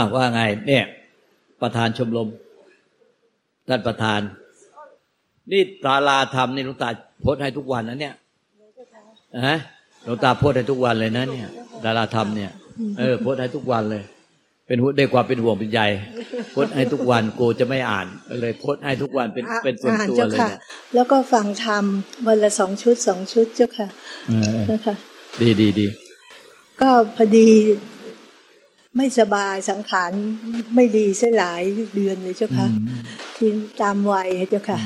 อ้าวว่าไง เนี่ย ประธานชมรมท่านประธาน นี่ตาลาธรรมนี่หลวงตาโพสให้ทุกวันนะเนี่ยฮะหลวงตาโพสให้ทุกวันเลยนะเนี่ยดาราธรรมเนี่ยเออโพสให้ทุกวันเลย เป็นหัวได้ความเป็นห่วงเป็นใยโพสให้ทุกวันกูจะไม่อ่านเลยโพสให้ทุกวันเป็นเป็นส่วนตัวเลยเนี่ยแล้วก็ฟังธรรมวันละสองชุดสองชุดเจ้าค่ะนะคะดีดีดีก็พอดี ไม่สบายสังขารไม่ดีเสียหลายเดือนเลยเจ้าค่ะทีตามวัยเจ้าค่ะ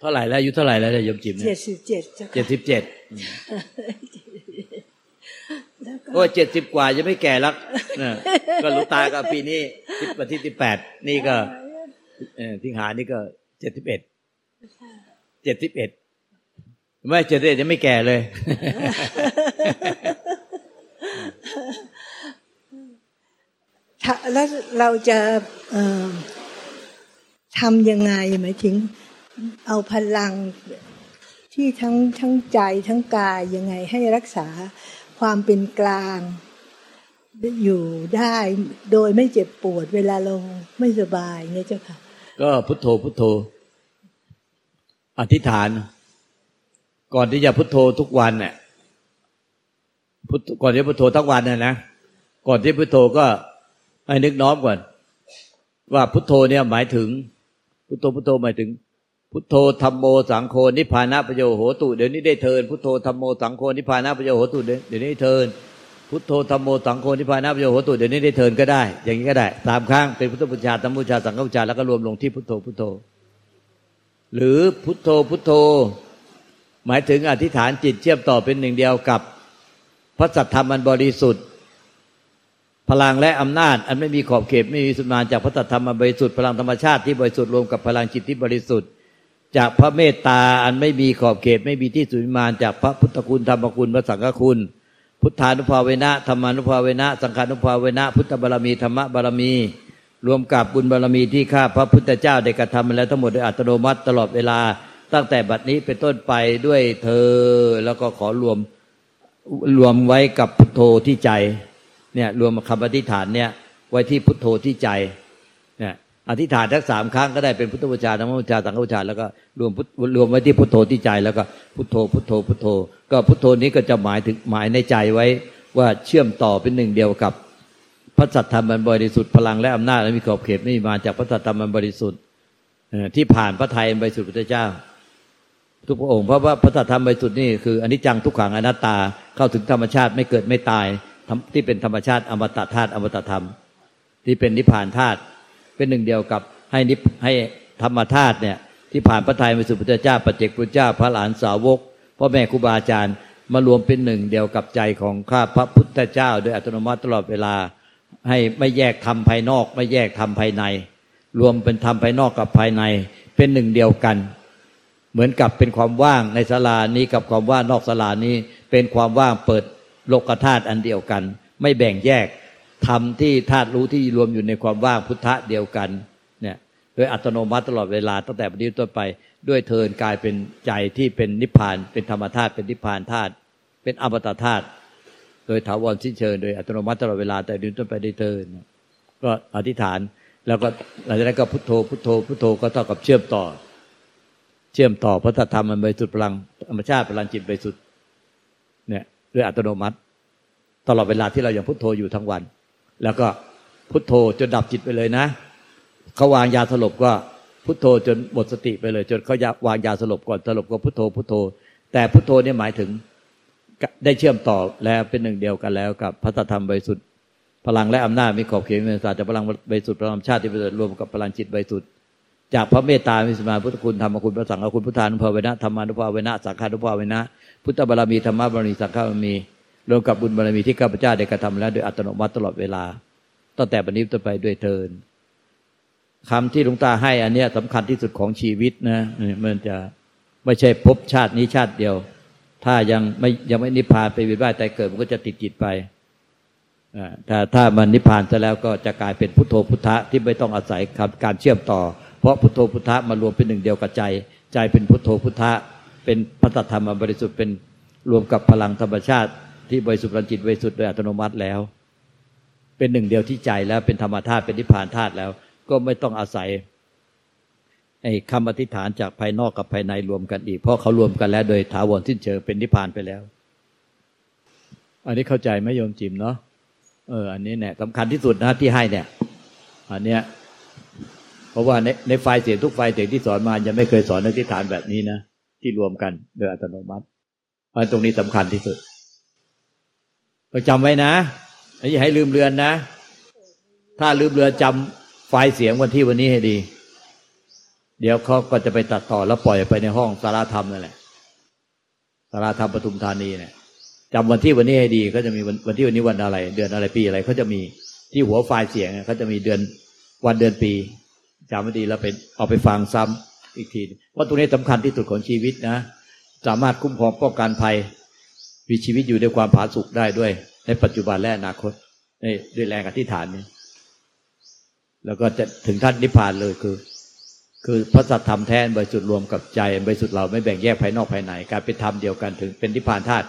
เท่าไหร่แล้วอายุเท่าไหร่แล้วยมจิมเนี่ยเจ็ดสิบเจ็ดเจ็ดสิบเจ็ดโอ้เจ็ดสิบกว่ายังไม่แก่แล้วก็ลูกตาก็ปีนี้ทิศวันที่สิบแปดนี่ก็ทิงหานี่ก็เจ็ดสิบเอ็ดเจ็ดสิบเอ็ดไม่เจ็ดสิบเอ็ดยังไม่แก่เลย แล้วเราจะทำยังไงหมายถึง เอาพลังที่ทั้งทั้งใจทั้งกายยังไงให้รักษาความเป็นกลางอยู่ได้โดยไม่เจ็บปวดเวลาเราไม่สบายเนี่ยเจ้าค่ะ ก็พุทโธพุทโธ อธิษฐาน ก่อนที่จะพุทโธทุกวันเนี่ยพุทก่อนที่พุทโธทั้งวันน่ยนะก่อนที่พุทโธก็ ให้นึกน้อมก่อน ว่าพุทโธเนี่ยหมายถึง พุทโธพุทโธหมายถึง พุทโธธรรมโมสังโฆนิพพานะประโยชน์โหตุเดี๋ยวนี้ได้เทินพุทโธธรรมโมสังโฆนิพพานะประโยชน์โหตุเดี๋ยวนี้เทินพุทโธธรรมโมสังโฆนิพพานะประโยชน์โหตุเดี๋ยวนี้ได้เทินก็ได้ อย่างนี้ก็ได้สามครั้งเป็นพุทธบูชาธรรมบูชาสังฆบูชาแล้วก็รวมลงที่พุทโธพุทโธ หรือพุทโธพุทโธ หมายถึงอธิษฐานจิตเชื่อมต่อเป็นหนึ่งเดียวกับพระสัทธรรมันบริสุทธิ์ พลังและอำนาจ อันไม่มีขอบเขตไม่มีสุดมาจากพระธรรมบริสุทธิ์พลังธรรมชาติที่บริสุทธิ์รวมกับพลังจิตที่บริสุทธิ์ จากพระเมตตาอันไม่มีขอบเขตไม่มีที่สุดมาจากพระพุทธคุณธรรมคุณพระสังฆคุณ พุทธานุภาเวนะธรรมานุภาเวนะ สังฆานุภาเวนะ พุทธบารมีธรรมบารมี รวมกับบุญบารมีที่ข้าพระพุทธเจ้าได้กระทำมาแล้วทั้งหมดโดยอัตโนมัติตลอดเวลาตั้งแต่บัดนี้เป็นต้นไปด้วยเธอแล้วก็ขอรวมรวมไว้กับพุทโธที่ใจ เนี่ยรวมคำอธิษฐานเนี่ยไว้ที่พุทโธที่ใจเนี่ยอธิษฐานทั้งสามครั้งก็ได้เป็นพุทธบูชาธรรมบูชาสังฆบูชาแล้วก็รวมรวมไว้ที่พุทโธที่ใจแล้วก็พุทโธพุทโธพุทโธ ก็พุทโธนี้ก็จะหมายถึงหมายในใจไว้ว่าเชื่อมต่อเป็นหนึ่งเดียวกับพระสัทธรรมบริสุทธิ์พลังและอำนาจและมีขอบเขตไม่มีมาจากพระสัทธรรมบริสุทธิ์ที่ผ่านพระไทยบริสุทธิ์พระเจ้า ทุกพระองค์เพราะว่าพระสัทธรรมบริสุทธิ์นี่คืออนิจจังทุกขังอนัตตาเข้าถึงธรรมชาติไม่เกิดไม่ตาย ที่เป็นธรรมชาติอมตะธาตุอมตะธรรม ที่เป็นนิพพานธาตุเป็นหนึ่งเดียวกับให้นิพให้ธรรมธาตุเนี่ยที่ผ่านพระทัยมาสู่พระเจ้าปัจเจกพุทธเจ้าพระหลานสาวกพ่อแม่ครูบาอาจารย์มารวมเป็นหนึ่งเดียวกับใจของข้าพระพุทธเจ้า โดยอัตโนมัติตลอดเวลา ให้ไม่แยกทำภายนอก ไม่แยกทำภายใน รวมเป็นทำภายนอกกับภายใน เป็นหนึ่งเดียวกัน เหมือนกับเป็นความว่างในศาลานี้กับความว่างนอกศาลานี้ เป็นความว่างเปิด โลกธาตุอันเดียวกัน ไม่แบ่งแยกธรรมที่ธาตุรู้ที่รวมอยู่ในความว่างพุทธะเดียวกันเนี่ยโดยอัตโนมัติตลอดเวลาตั้งแต่ปฏิบัติต้นไปด้วยเทินกลายเป็นใจที่เป็นนิพพาน เป็นธรรมธาตุเป็นนิพพานธาตุเป็นอมตะธาตุโดยถาวรสิ้นเชิงโดยอัตโนมัติตลอดเวลาแต่ดินต้นไปได้เทินก็อธิษฐานแล้วก็หลังจากนั้นก็พุทโธพุทโธพุทโธก็เท่ากับเชื่อมต่อ เชื่อมต่อพระธรรมมันไปสุดพลังธรรมชาติพลังจิตไปสุด นี่ยด้วยอัตโนมัติ ตลอดเวลาที่เรายังพุทโธอยู่ทั้งวัน แล้วก็พุทโธจนดับจิตไปเลยนะเขาวางยาสลบก็พุทโธจนหมดสติไปเลย จนเขาวางยาสลบก่อนสลบก็พุทโธพุทโธ แต่พุทโธเนี่ยหมายถึงได้เชื่อมต่อแล้วเป็นหนึ่งเดียวกันแล้วกับพระธรรมบริสุทธิ์พลังและอำนาจมีขอบเขตมีศาสตร์จากพลังบริสุทธิ์พลังชาติที่บริสุทธิ์รวมกับพลังจิตบริสุทธิ์ จากพระเมตตามีสมาพุทธคุณธรรมคุณพระสังฆคุณพุทธานุภาเวนะธรรมานุภาเวนะสังฆานุภาเวนะพุทธบารมีธรรมบารมีสังฆบารมีรวมกับบุญบารมีที่ข้าพเจ้าได้กระทำแล้วโดยอัตโนมัติตลอดเวลาตั้งแต่บัดนี้ต่อไปด้วยเทินคำที่หลวงตาให้อันเนี้ยสำคัญที่สุดของชีวิตนะมันจะไม่ใช่พบชาตินี้ชาติเดียว ถ้ายังไม่ยังไม่นิพพานไปวิบัติแต่เกิดมันก็จะติดจิตไปถ้าถ้ามันนิพพานจะแล้วก็จะกลายเป็นพุทโธพุทธะที่ไม่ต้องอาศัยการเชื่อมต่อ เพราะพุทโธพุทธะมารวมเป็นหนึ่งเดียวกับใจ ใจเป็นพุทโธพุทธะเป็นพระธรรมบริสุทธิ์เป็นรวมกับพลังธรรมชาติ ที่บริสุทธิ์จิตบริสุทธิ์โดยอัตโนมัติแล้วเเป็นหนึ่งเดียวที่ใจแล้วเป็นธรรมธาตุเป็นนิพพานธาตุแล้ว ก็ไม่ต้องอาศัยไอ้คำอธิษฐานจากภายนอกกับภายในรวมกันอีก เพราะเขารวมกันแล้วโดยถาวรสิ้นเชิงเป็นนิพพานไปแล้ว อันนี้เข้าใจไหมโยมจิมเนาะเอออันนี้เนี่ยสำคัญที่สุดนะที่ให้เนี่ย อันเนี้ย เพราะว่าในในไฟล์เสียงทุกไฟล์เสียงที่สอนมายังไม่เคยสอนอธิษฐานแบบนี้นะที่รวมกันโดยอัตโนมัติอันตรงนี้สำคัญที่สุดก็จำไว้นะอย่าให้ลืมเลือนนะ ถ้าลืมเลือนจำไฟล์เสียงวันที่วันนี้ให้ดี เดี๋ยวเขาก็จะไปตัดต่อแล้วปล่อยไปในห้องสาราธรรมนั่นแหละสาราธรรมปทุมธานีเนี่ยจำวันที่วันนี้ให้ดีก็จะมีวันวันที่วันนี้วันอะไร เดือนอะไรปีอะไรเขาจะมีที่หัวไฟล์เสียงเขาจะมีเดือนวันเดือนปี จำไม่ดีแล้วเป็นเอาไปฟังซ้ำอีกทีเพราตรงนี้สำคัญที่สุดของชีวิตนะ สามารถคุ้มครองป้องกันภัย มีชีวิตอยู่ด้วยความผาสุกได้ด้วย ในปัจจุบันและอนาคตด้วยแรงอธิษฐานนี้ แล้วก็จะถึงท่านนิพพานเลยคือ คือพระสัทธรรมแท้บริสุทธิ์รวมกับใจบริสุทธิ์เราไม่แบ่งแยกภายนอกภายในการเป็นธรรมเดียวกันถึงเป็นนิพพานธาตุ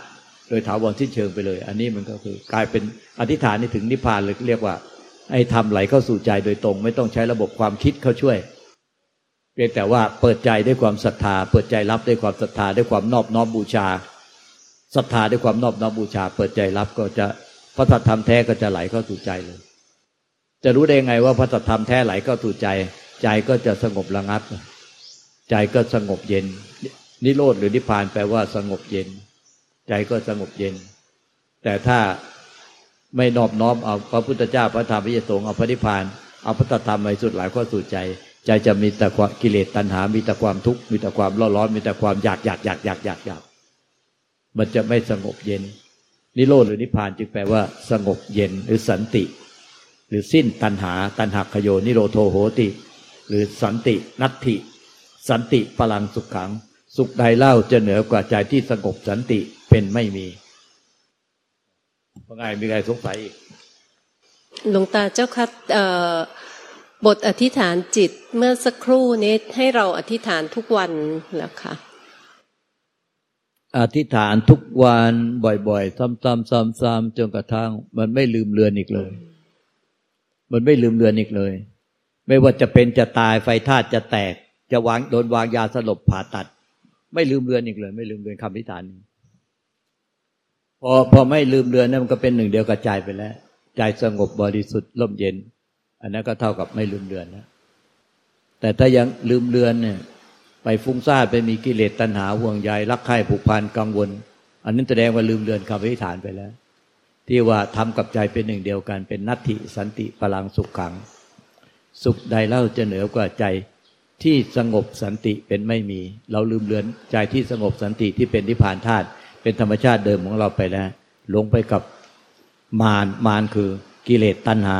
โดยถาวรสิ้นเชิงไปเลย อันนี้มันก็คือกลายเป็นอธิษฐานนี่ถึงนิพพานเลยเรียกว่า ไอ้ธรรมไหลเข้าสู่ใจโดยตรง ไม่ต้องใช้ระบบความคิดเข้าช่วยเพียงแต่ว่าเปิดใจด้วยความศรัทธา เปิดใจรับด้วยความศรัทธาด้วยความนอบน้อมบูชาศรัทธาด้วยความนอบน้อมบูชา เปิดใจรับก็จะพระธรรมแท้ก็จะไหลเข้าสู่ใจเลย จะรู้ได้ไงว่าพระธรรมแท้ไหลเข้าสู่ใจ ใจก็จะสงบระงับ ใจก็สงบเย็น นิโรธหรือนิพพานแปลว่าสงบเย็น ใจก็สงบเย็น แต่ถ้า ไม่นอบน้อมเอาพระพุทธเจ้าพระธรรมพระสงฆ์เอาพระนิพพาน เอาพระธรรมไปสุดหลายข้อสู่ใจ ใจจะมีแต่ความกิเลสตัณหา มีแต่ความทุกข์มีแต่ความร้อนร้อนมีแต่ความอยากอยากอยากอยากอยากอยากมันจะไม่สงบเย็น นิโรธหรือนิพพานจึงแปลว่า สงบเย็นหรือสันติ หรือสิ้นตัณหา ตัณหขโยนิโรโทโหติ หรือสันตินัตถิ สันติพลังสุขขัง สุขใดเล่าจะเหนือกว่าใจที่สงบสันติเป็นไม่มี ว่าไงมีใครสงสัยอีกหลวงตาเจ้าคัดบทอธิษฐานจิตเมื่อสักครู่นี้ให้เราอธิษฐานทุกวันแล้วค่ะอธิษฐานทุกวันบ่อยๆ ซ้ำๆซ้ำๆจนกระทั่ง มันไม่ลืมเลือนอีกเลย มันไม่ลืมเลือนอีกเลย ไม่ว่าจะเป็นจะตายไฟธาตุจะแตก จะวางโดนวางยาสลบผ่าตัด ไม่ลืมเลือนอีกเลย ไม่ลืมเลือนคำอธิษฐานนี้ พอพอไม่ลืมเลือนนั่นมันก็เป็นหนึ่งเดียวกับใจไปแล้ว ใจสงบบริสุทธิ์ร่มเย็น อันนั้นก็เท่ากับไม่ลืมเลือนนะแต่ถ้ายังลืมเลือนเนี่ย ไปฟุ้งซ่านไปมีกิเลสตัณหาห่วงใยรักใคร่ผูกพันกังวล อันนั้นแสดงว่าลืมเลือนคำอธิษฐานไปแล้ว ที่ว่าทำกับใจเป็นหนึ่งเดียวกัน เป็นนัตถิสันติพลังสุขขัง สุขใดเล่าจะเหนือกว่าใจที่สงบสันติเป็นไม่มี เราลืมเลือนใจที่สงบสันติที่เป็นนิพพานธาตุ เป็นธรรมชาติเดิมของเราไปแล้วลงไปกับมารมารคือกิเลสตัณหา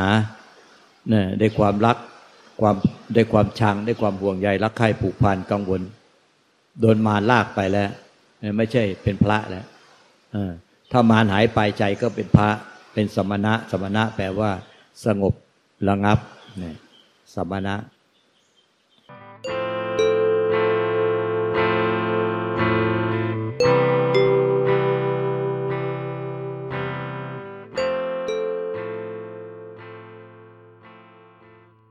เนี่ยได้ความรักความได้ความชังได้ความห่วงใยรักใคร่ผูกพันกังวล โดนมารลากไปแล้ว ไม่ใช่เป็นพระแล้วถ้ามารหายไปใจก็เป็นพระเป็นสมณะ สมณะแปลว่า สงบระงับสมณะ